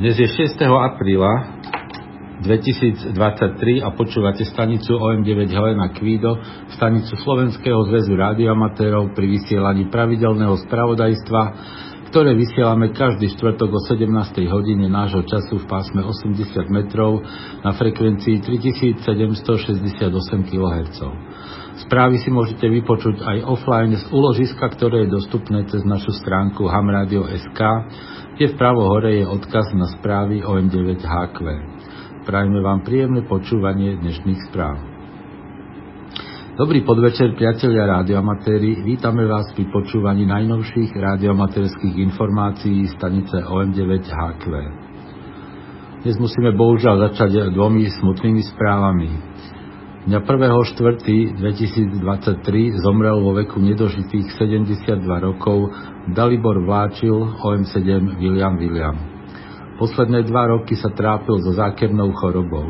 Dnes je 6. apríla 2023 a počúvate stanicu OM9 Helena Kvído, stanicu Slovenského zväzu rádioamatérov pri vysielaní pravidelného spravodajstva, ktoré vysielame každý štvrtok o 17. hodine nášho času v pásme 80 metrov na frekvencii 3768 kHz. Správy si môžete vypočuť aj offline z úložiska, ktoré je dostupné cez našu stránku hamradio.sk, kde vpravo hore je odkaz na správy OM9HQ. Prajme vám príjemné počúvanie dnešných správ. Dobrý podvečer, priatelia rádioamatéri. Vítame vás pri počúvaní najnovších rádioamatérských informácií stanice OM9HQ. Dnes musíme bohužiaľ začať dvomi smutnými správami. Dňa 1.4.2023 zomrel vo veku nedožitých 72 rokov Dalibor Vláčil OM7 William William. Posledné dva roky sa trápil so zákernou chorobou.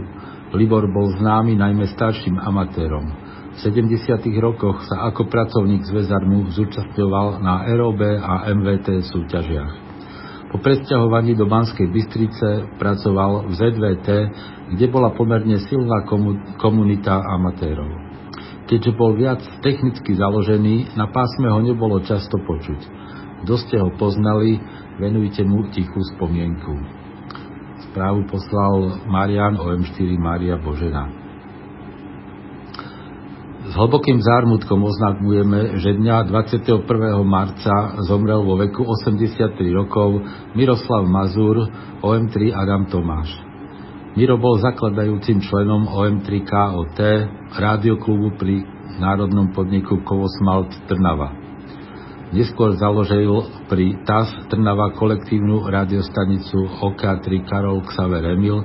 Libor bol známy najmä starším amatérom. V 70. rokoch sa ako pracovník zväzarmu zúčastňoval na ROB a MVT súťažiach. Po presťahovaní do Banskej Bystrice pracoval v ZVT, kde bola pomerne silná komunita amatérov. Keďže bol viac technicky založený, na pásme ho nebolo často počuť. Kto ste ho poznali, venujte mu tichú spomienku. Správu poslal Marian OM4 Maria Božena. Hlbokým zármutkom oznamujeme, že dňa 21. marca zomrel vo veku 83 rokov Miroslav Mazur, OM3 Adam Tomáš. Miro bol zakladajúcim členom OM3 KOT, rádioklubu pri národnom podniku Kovosmalt Trnava. Neskôr založil pri TAS Trnava kolektívnu radiostanicu OK3 Karol Xaver Emil,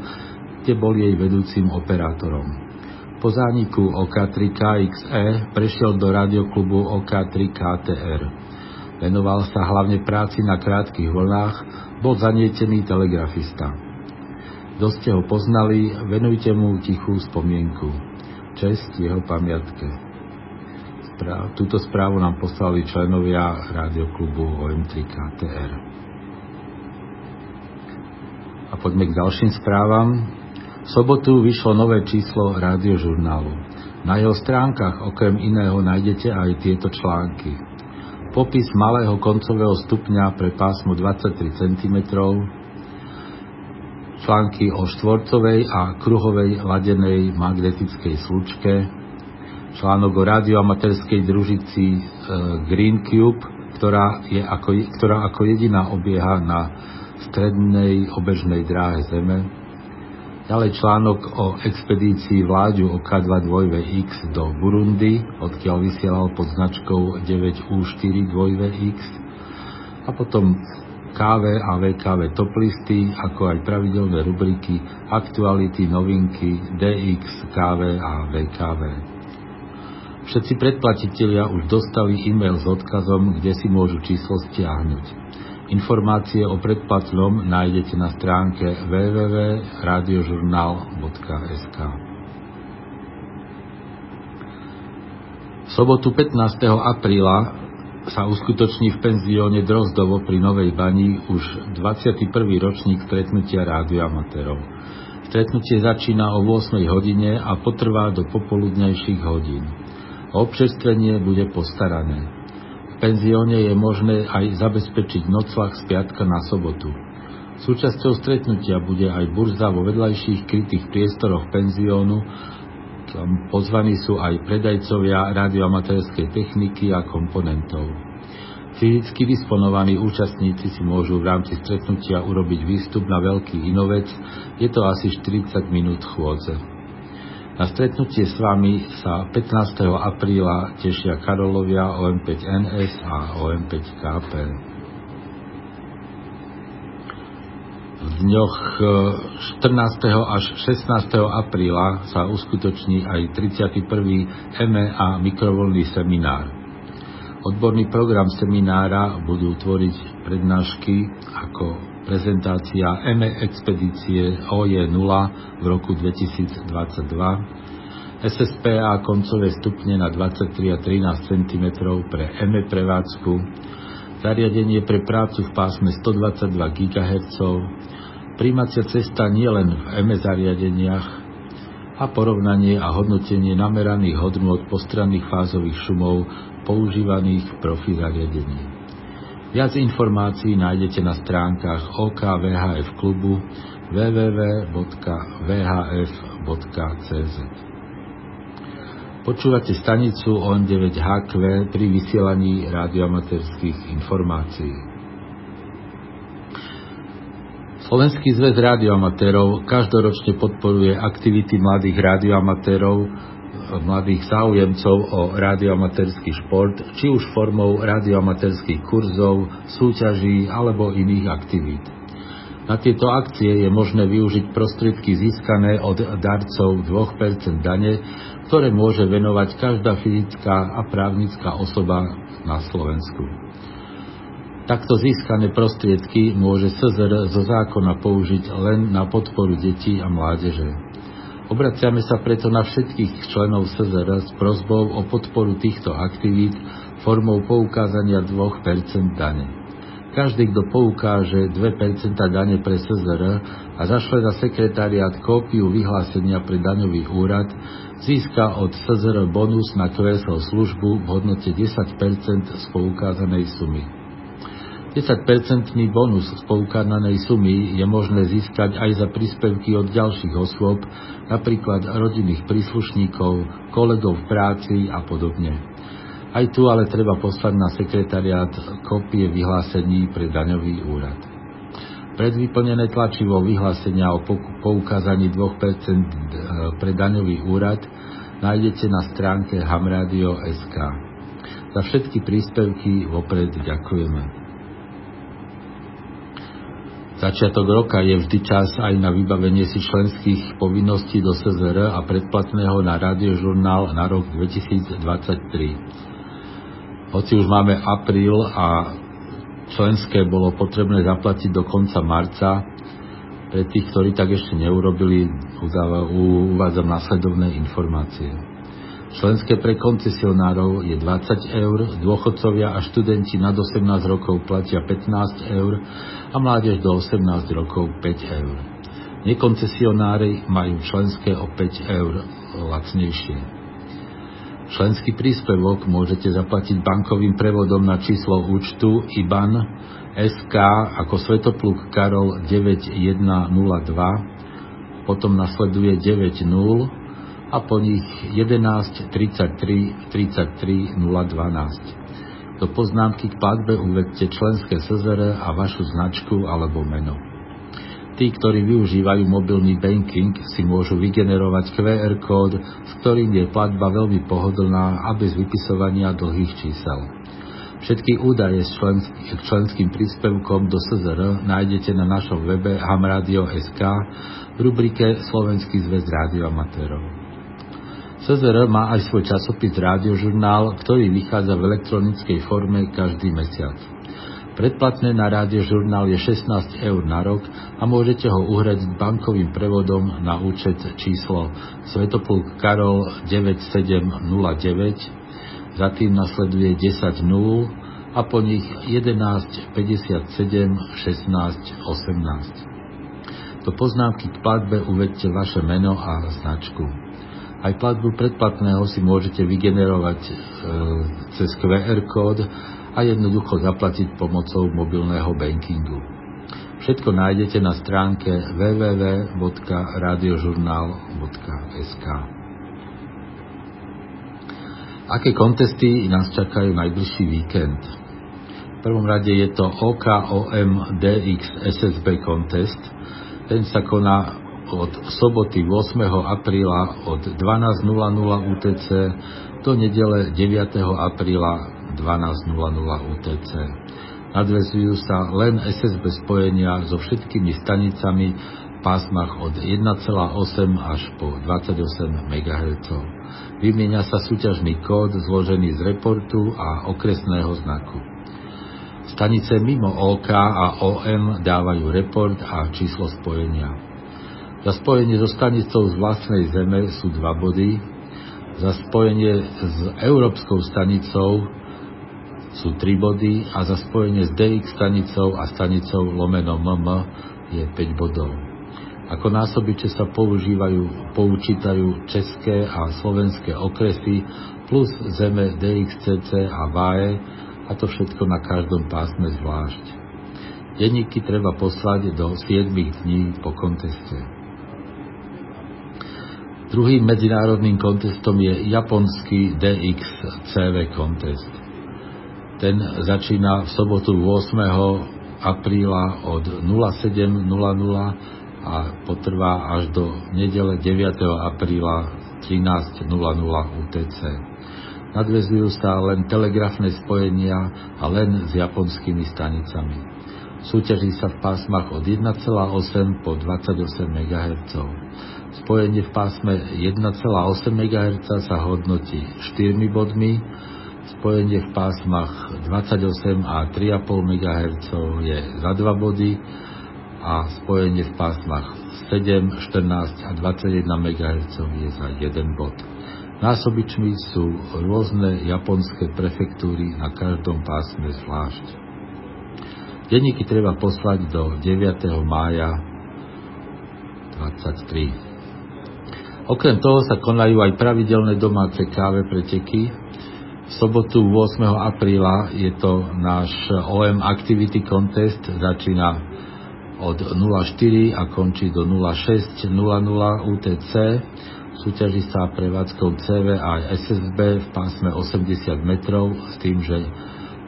kde bol jej vedúcim operátorom. Po zániku OK3KXE prešiel do radioklubu OK3KTR. Venoval sa hlavne práci na krátkých vlnách, bol zanietený telegrafista. Kto ste ho poznali, venujte mu tichú spomienku. Čest jeho pamiatke. Túto správu nám poslali členovia radioklubu OM3KTR. A poďme k ďalším správam. V sobotu vyšlo nové číslo rádiožurnálu. Na jeho stránkach okrem iného nájdete aj tieto články. Popis malého koncového stupňa pre pásmo 23 cm, články o štvorcovej a kruhovej ladenej magnetickej slučke, článok o radioamaterskej družici e, Green Cube, ktorá, je ako, ktorá ako jediná obieha na strednej obežnej dráhe Zeme, Ďalej článok o expedícii vláďu OK2 2VX do Burundi, odkiaľ vysielal pod značkou 9U4 2VX a potom KV a VKV toplisty, ako aj pravidelné rubriky aktuality, novinky, DX, KV a VKV. Všetci predplatitelia už dostali e-mail s odkazom, kde si môžu číslo stiahnuť. Informácie o predplatnom nájdete na stránke www.radiožurnal.sk V sobotu 15. apríla sa uskutoční v penzióne Drozdovo pri Novej Bani už 21. ročník stretnutia rádioamatérov. Stretnutie začína o 8 hodine a potrvá do popoludnejších hodín. občerstvenie bude postarané penzióne je možné aj zabezpečiť noclach z piatka na sobotu. Súčasťou stretnutia bude aj burza vo vedľajších krytých priestoroch penziónu, tam pozvaní sú aj predajcovia radioamatérskej techniky a komponentov. Fyzicky disponovaní účastníci si môžu v rámci stretnutia urobiť výstup na veľký inovec, je to asi 40 minút chôdze. Na stretnutie s vami sa 15. apríla tešia Karolovia OM5NS a OM5KP. V dňoch 14. E, až 16. apríla sa uskutoční aj 31. EME a mikrovoľný seminár. Odborný program seminára budú tvoriť prednášky ako prezentácia EME expedície OJ0 v roku 2022, SSPA koncové stupne na 23 a 13 cm pre EME prevádzku, zariadenie pre prácu v pásme 122 GHz, Príjmacia cesta nie len v MS zariadeniach a porovnanie a hodnotenie nameraných hodnôt postranných fázových šumov používaných v profi zariadení. Viac informácií nájdete na stránkach OKVHF klubu www.vhf.cz. Počúvate stanicu ON9HQ pri vysielaní radioamaterských informácií. Slovenský zväz radioamatérov každoročne podporuje aktivity mladých radioamatérov, mladých záujemcov o radioamatérsky šport, či už formou radioamatérskych kurzov, súťaží alebo iných aktivít. Na tieto akcie je možné využiť prostriedky získané od darcov 2% dane, ktoré môže venovať každá fyzická a právnická osoba na Slovensku. Takto získané prostriedky môže SZR zo zákona použiť len na podporu detí a mládeže. Obraciame sa preto na všetkých členov SZR s prozbou o podporu týchto aktivít formou poukázania 2% dane. Každý, kto poukáže 2% dane pre SZR a zašle na sekretariat kópiu vyhlásenia pre daňový úrad, získa od SZR bonus na QSL službu v hodnote 10% z poukázanej sumy. 10-percentný bonus z poukázanej sumy je možné získať aj za príspevky od ďalších osôb, napríklad rodinných príslušníkov, kolegov v práci a podobne. Aj tu ale treba poslať na sekretariát kopie vyhlásení pre daňový úrad. Predvyplnené tlačivo vyhlásenia o poukázaní 2% e, pre daňový úrad nájdete na stránke hamradio.sk. Za všetky príspevky vopred ďakujeme. Začiatok roka je vždy čas aj na vybavenie si členských povinností do SZR a predplatného na radiožurnál na rok 2023. Hoci už máme apríl a členské bolo potrebné zaplatiť do konca marca, pre tých, ktorí tak ešte neurobili, uvádzam následovné informácie. Členské pre koncesionárov je 20 eur, dôchodcovia a študenti nad 18 rokov platia 15 eur a mládež do 18 rokov 5 eur. Nekoncesionári majú členské o 5 eur lacnejšie. Členský príspevok môžete zaplatiť bankovým prevodom na číslo účtu IBAN SK ako Svetopluk Karol 9102, potom nasleduje 90 a po nich 11 33 33 012. Do poznámky k platbe uvedte členské SZR a vašu značku alebo meno. Tí, ktorí využívajú mobilný banking, si môžu vygenerovať QR kód, s ktorým je platba veľmi pohodlná a bez vypisovania dlhých čísel. Všetky údaje s členským príspevkom do SZR nájdete na našom webe hamradio.sk v rubrike Slovenský zväz rádioamatérov. SZR má aj svoj časopis Rádiožurnál, ktorý vychádza v elektronickej forme každý mesiac. Predplatné na rádio žurnál je 16 eur na rok a môžete ho uhradiť bankovým prevodom na účet číslo Svetopulk Karol 9709, za tým nasleduje 10 0 a po nich 11 57 16 18. Do poznámky k platbe uvedte vaše meno a značku. Aj platbu predplatného si môžete vygenerovať e, cez QR kód a jednoducho zaplatiť pomocou mobilného bankingu. Všetko nájdete na stránke www.radiožurnál.sk Aké kontesty nás čakajú najbližší víkend? V prvom rade je to OKOM DX SSB kontest. Ten sa koná od soboty 8. apríla od 12.00 UTC do nedele 9. apríla 12.00 UTC. Nadvezujú sa len SSB spojenia so všetkými stanicami v pásmach od 1,8 až po 28 MHz. Vymieňa sa súťažný kód zložený z reportu a okresného znaku. Stanice mimo OK a OM dávajú report a číslo spojenia. Za spojenie so stanicou z vlastnej zeme sú dva body, za spojenie s európskou stanicou sú 3 body a za spojenie s DX stanicou a stanicou lomeno MM je 5 bodov. Ako násobiče sa používajú, poučítajú české a slovenské okresy plus zeme DXCC a VAE a to všetko na každom pásme zvlášť. Denníky treba poslať do 7 dní po konteste. Druhým medzinárodným kontestom je japonský DXCV kontest. Ten začína v sobotu 8. apríla od 07.00 a potrvá až do nedele 9. apríla 13.00 UTC. Nadvezujú sa len telegrafné spojenia a len s japonskými stanicami. Súťaží sa v pásmach od 1,8 po 28 MHz. Spojenie v pásme 1,8 MHz sa hodnotí 4 bodmi, spojenie v pásmach 28 a 3,5 MHz je za 2 body a spojenie v pásmach 7, 14 a 21 MHz je za 1 bod. Násobičmi sú rôzne japonské prefektúry na každom pásme zvlášť. Denníky treba poslať do 9. mája 23. Okrem toho sa konajú aj pravidelné domáce káve preteky. V sobotu 8. apríla je to náš OM Activity Contest, začína od 04 a končí do 06.00 UTC. Súťaží sa prevádzkou CV a SSB v pásme 80 metrov s tým, že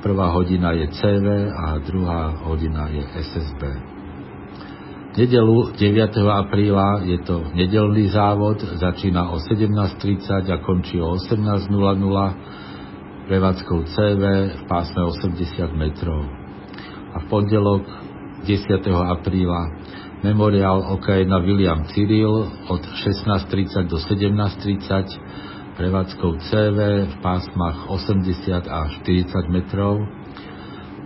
prvá hodina je CV a druhá hodina je SSB. Nedelu 9. apríla je to nedelný závod, začína o 17.30 a končí o 18.00 prevádzkou CV v pásme 80 metrov. A v pondelok 10. apríla memoriál OK1 William Cyril od 16.30 do 17.30 prevádzkou CV v pásmach 80 a 40 metrov.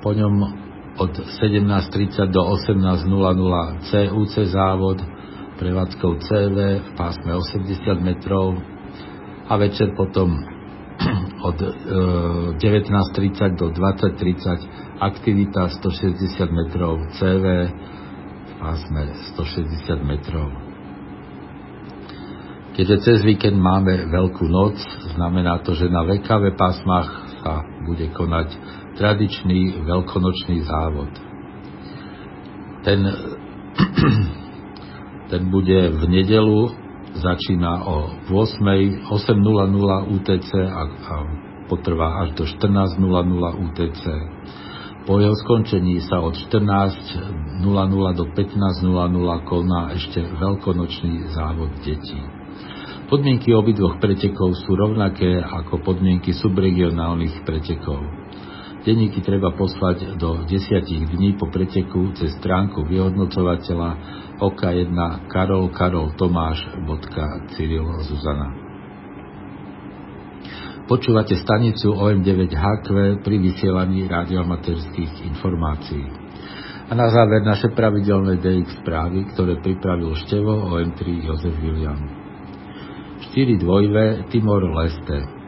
Po ňom od 17.30 do 18.00 CUC závod prevádzkou CV v pásme 80 metrov a večer potom od 19.30 e, do 20.30 aktivita 160 metrov, CV v pásme 160 metrov. Keďže cez víkend máme Veľkú noc, znamená to, že na VKV pásmach sa bude konať tradičný veľkonočný závod. Ten, ten bude v nedelu, začína o 8.00 UTC a, a potrvá až do 14.00 UTC. Po jeho skončení sa od 14.00 do 15.00 koná ešte veľkonočný závod detí. Podmienky obidvoch pretekov sú rovnaké ako podmienky subregionálnych pretekov. Denníky treba poslať do 10 dní po preteku cez stránku vyhodnocovateľa OK1 karol karol Tomáš Cyril Zuzana. Počúvate stanicu OM9HQ pri vysielaní radioamaterských informácií. A na záver naše pravidelné DX správy, ktoré pripravil števo OM3 Jozef William. 4 dvojve Timor Leste.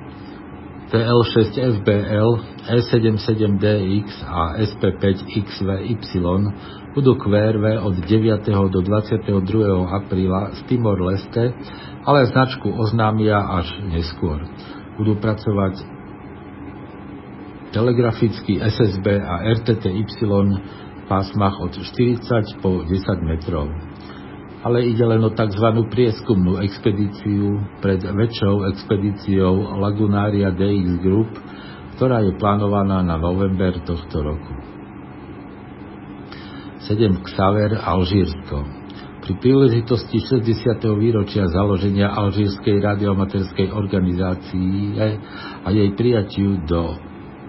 TL6FBL, E77DX a SP5XVY budú QRV od 9. do 22. apríla z Timor Leste, ale značku oznámia až neskôr budú pracovať telegraficky SSB a RTTY v pásmach od 40 po 10 metrov. Ale ide len o tzv. prieskumnú expedíciu pred väčšou expedíciou Lagunaria DX Group, ktorá je plánovaná na november tohto roku. 7 Xaver Alžírsko pri príležitosti 60. výročia založenia Alžírskej radiomaterskej organizácie a jej prijatiu do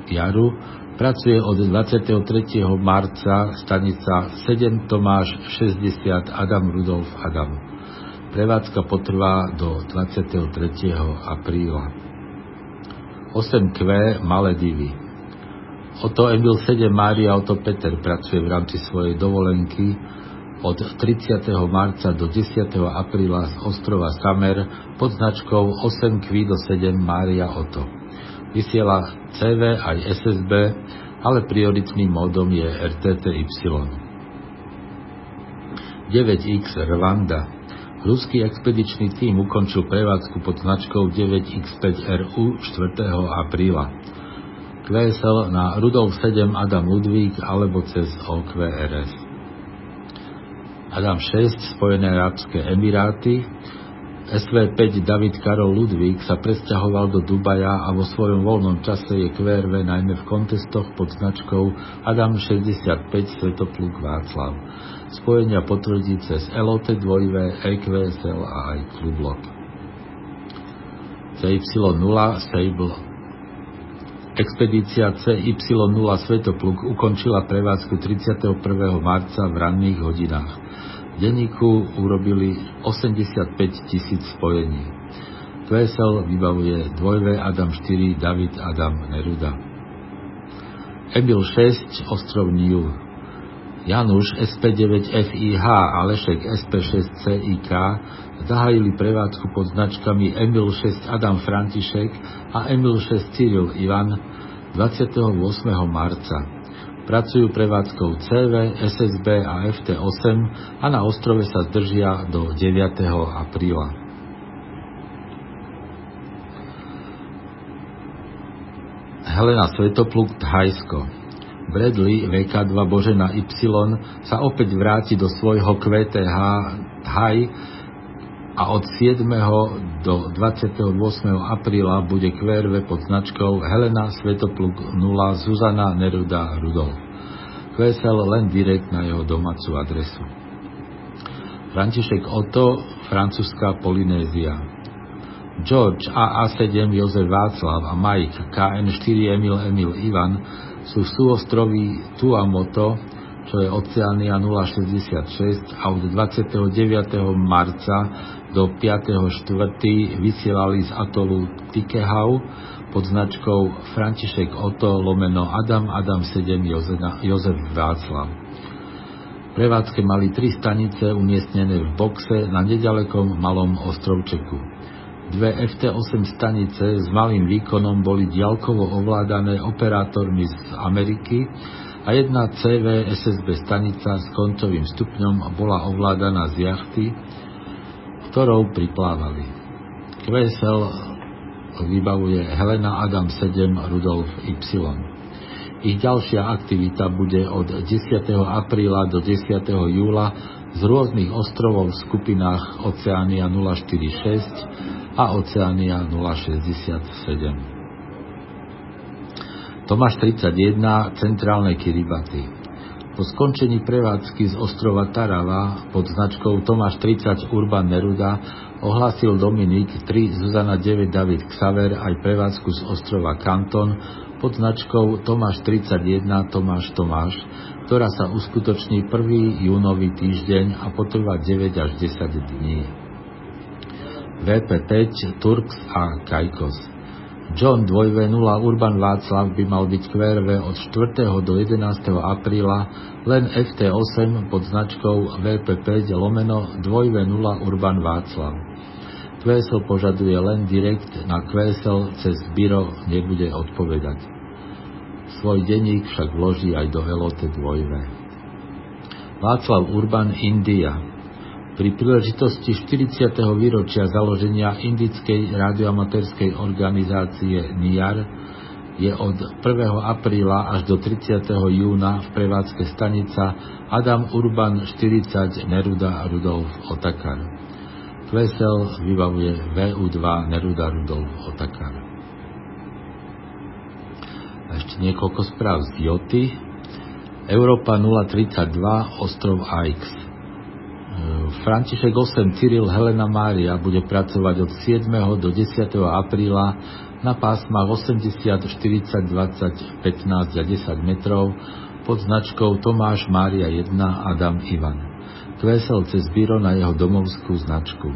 Jaru pracuje od 23. marca stanica 7 Tomáš 60 Adam Rudolf Adam. Prevádzka potrvá do 23. apríla. 8Q Malé divy. Oto Emil 7 Mária Oto Peter pracuje v rámci svojej dovolenky od 30. marca do 10. apríla z ostrova Samer pod značkou 8 Kvido 7 Mária Oto. Vysiela CV aj SSB, ale prioritným módom je RTTY. 9X Rwanda Ruský expedičný tým ukončil prevádzku pod značkou 9X5RU 4. apríla. QSL na Rudolf 7 Adam Ludvík alebo cez OQRS. Adam 6 Spojené arabské emiráty SV5 David Karol Ludvík sa presťahoval do Dubaja a vo svojom voľnom čase je QRV najmä v kontestoch pod značkou Adam 65 Svetopluk Václav. Spojenia potvrdí cez LOT 2 EQSL a aj Klublok. CY0 Sable Expedícia CY0 Svetopluk ukončila prevádzku 31. marca v ranných hodinách denníku urobili 85 tisíc spojení. QSL vybavuje dvojve Adam 4 David Adam Neruda. Emil 6 Ostrov Niu Januš SP9 FIH a Lešek SP6 CIK zahájili prevádzku pod značkami Emil 6 Adam František a Emil 6 Cyril Ivan 28. marca. Pracujú prevádzkou CV, SSB a FT8 a na ostrove sa zdržia do 9. apríla. Helena Svetopluk Thajsko Bradley VK2 Božena Y sa opäť vráti do svojho QTH Thaj a od 7. do 28. apríla bude QRV pod značkou Helena Svetopluk 0 Zuzana Neruda Rudolf. QSL len direkt na jeho domácu adresu. František Otto, francúzska Polynézia. George AA7 Jozef Václav a Mike KN4 Emil Emil Ivan sú súostroví Tuamoto čo je Oceánia 066 a od 29. marca do 5.4. vysielali z atolu Tikehau pod značkou František Oto lomeno Adam Adam 7 Jozef Václav. Prevádzke mali tri stanice umiestnené v boxe na nedalekom malom ostrovčeku. Dve FT8 stanice s malým výkonom boli diaľkovo ovládané operátormi z Ameriky a jedna CV SSB stanica s koncovým stupňom bola ovládaná z jachty, ktorou priplávali. QSL vybavuje Helena Adam 7 Rudolf Y. Ich ďalšia aktivita bude od 10. apríla do 10. júla z rôznych ostrovov v skupinách Oceánia 046 a Oceánia 067. Tomáš 31, centrálne Kiribati. Po skončení prevádzky z ostrova Tarava pod značkou Tomáš 30 Urban Neruda ohlásil Dominik 3 Zuzana 9 David Xaver aj prevádzku z ostrova Kanton pod značkou Tomáš 31 Tomáš Tomáš, ktorá sa uskutoční 1. júnový týždeň a potrvá 9 až 10 dní. VP5 Turks a Kajkos John 2V0 Urban Václav by mal byť QRV od 4. do 11. apríla len FT8 pod značkou VP5 lomeno 2V0 Urban Václav. QSL požaduje len direkt, na QSL cez Biro nebude odpovedať. Svoj denník však vloží aj do LOT 2V. Václav Urban India pri príležitosti 40. výročia založenia indickej radioamatérskej organizácie NIAR je od 1. apríla až do 30. júna v prevádzke stanica Adam Urban 40 Neruda Rudolf Otakar. Kvesel vybavuje VU2 Neruda Rudolf Otakar. Ešte niekoľko správ z Joty. Európa 032 ostrov Aix. František 8 Cyril Helena Mária bude pracovať od 7. do 10. apríla na pásmach 80, 40, 20, 15 a 10 metrov pod značkou Tomáš Mária 1 Adam Ivan. Kvesel cez Biro na jeho domovskú značku.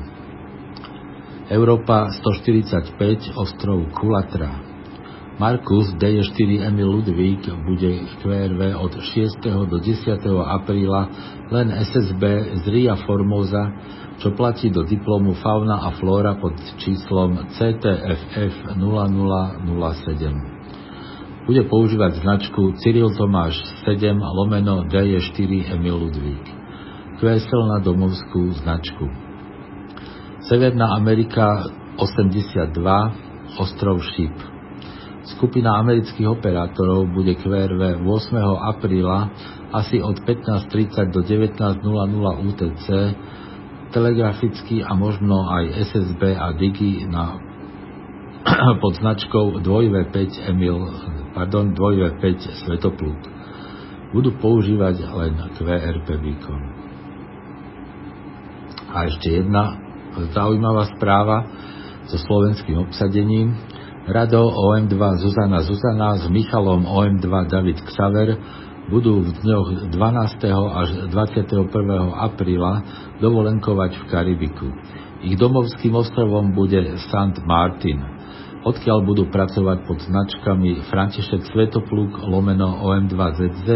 Európa 145 ostrov Kulatra. Markus D4 Emil Ludvík bude v QRV od 6. do 10. apríla len SSB z Ria Formosa, čo platí do diplomu Fauna a Flora pod číslom CTFF 0007. Bude používať značku Cyril Tomáš 7 lomeno D4 Emil Ludvík. QSL na domovskú značku. Severná Amerika 82 Ostrov Šíp Skupina amerických operátorov bude QRV 8. apríla asi od 15.30 do 19.00 UTC telegraficky a možno aj SSB a Digi na, pod značkou 2V5 Emil, pardon, 2V5 Svetopluk. Budú používať len QRP výkon. A ešte jedna zaujímavá správa so slovenským obsadením. Rado OM2 Zuzana Zuzana s Michalom OM2 David Xaver budú v dňoch 12. až 21. apríla dovolenkovať v Karibiku. Ich domovským ostrovom bude St. Martin, odkiaľ budú pracovať pod značkami František Svetopluk lomeno OM2ZZ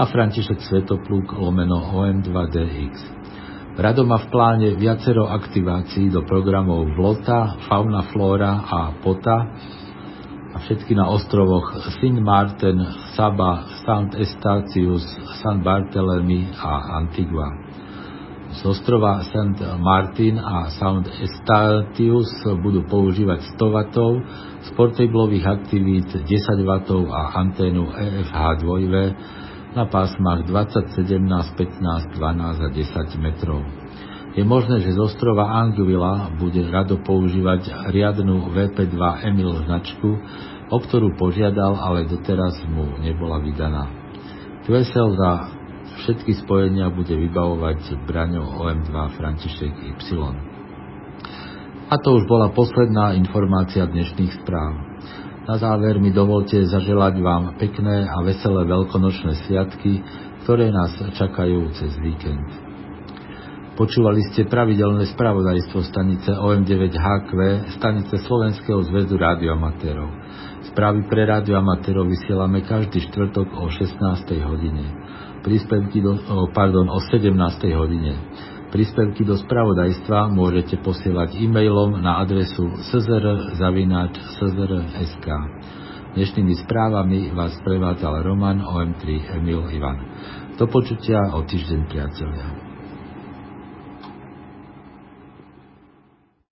a František Svetopluk lomeno OM2DX. Rado má v pláne viacero aktivácií do programov Vlota, Fauna Flora a Pota a všetky na ostrovoch Saint Martin, Saba, St. Eustatius, St. Barthélemy a Antigua. Z ostrova St. Martin a St. Eustatius budú používať 100 W, z portablových aktivít 10 W a anténu EFH 2 na pásmach 20, 17, 15, 12 a 10 metrov. Je možné, že z ostrova Anguilla bude rado používať riadnu VP2 Emil značku, o ktorú požiadal, ale doteraz mu nebola vydaná. QSL za všetky spojenia bude vybavovať braňou OM2 František Y. A to už bola posledná informácia dnešných správ. Na záver mi dovolte zaželať vám pekné a veselé veľkonočné sviatky, ktoré nás čakajú cez víkend. Počúvali ste pravidelné spravodajstvo stanice OM9HQ, stanice Slovenského zväzu rádioamatérov. Správy pre rádioamatérov vysielame každý štvrtok o 16. hodine. Príspevky do, pardon, o 17. hodine. Príspevky do spravodajstva môžete posielať e-mailom na adresu szr.sk. Dnešnými správami vás prevádzal Roman OM3 Emil Ivan. Do počutia o týždeň priatelia.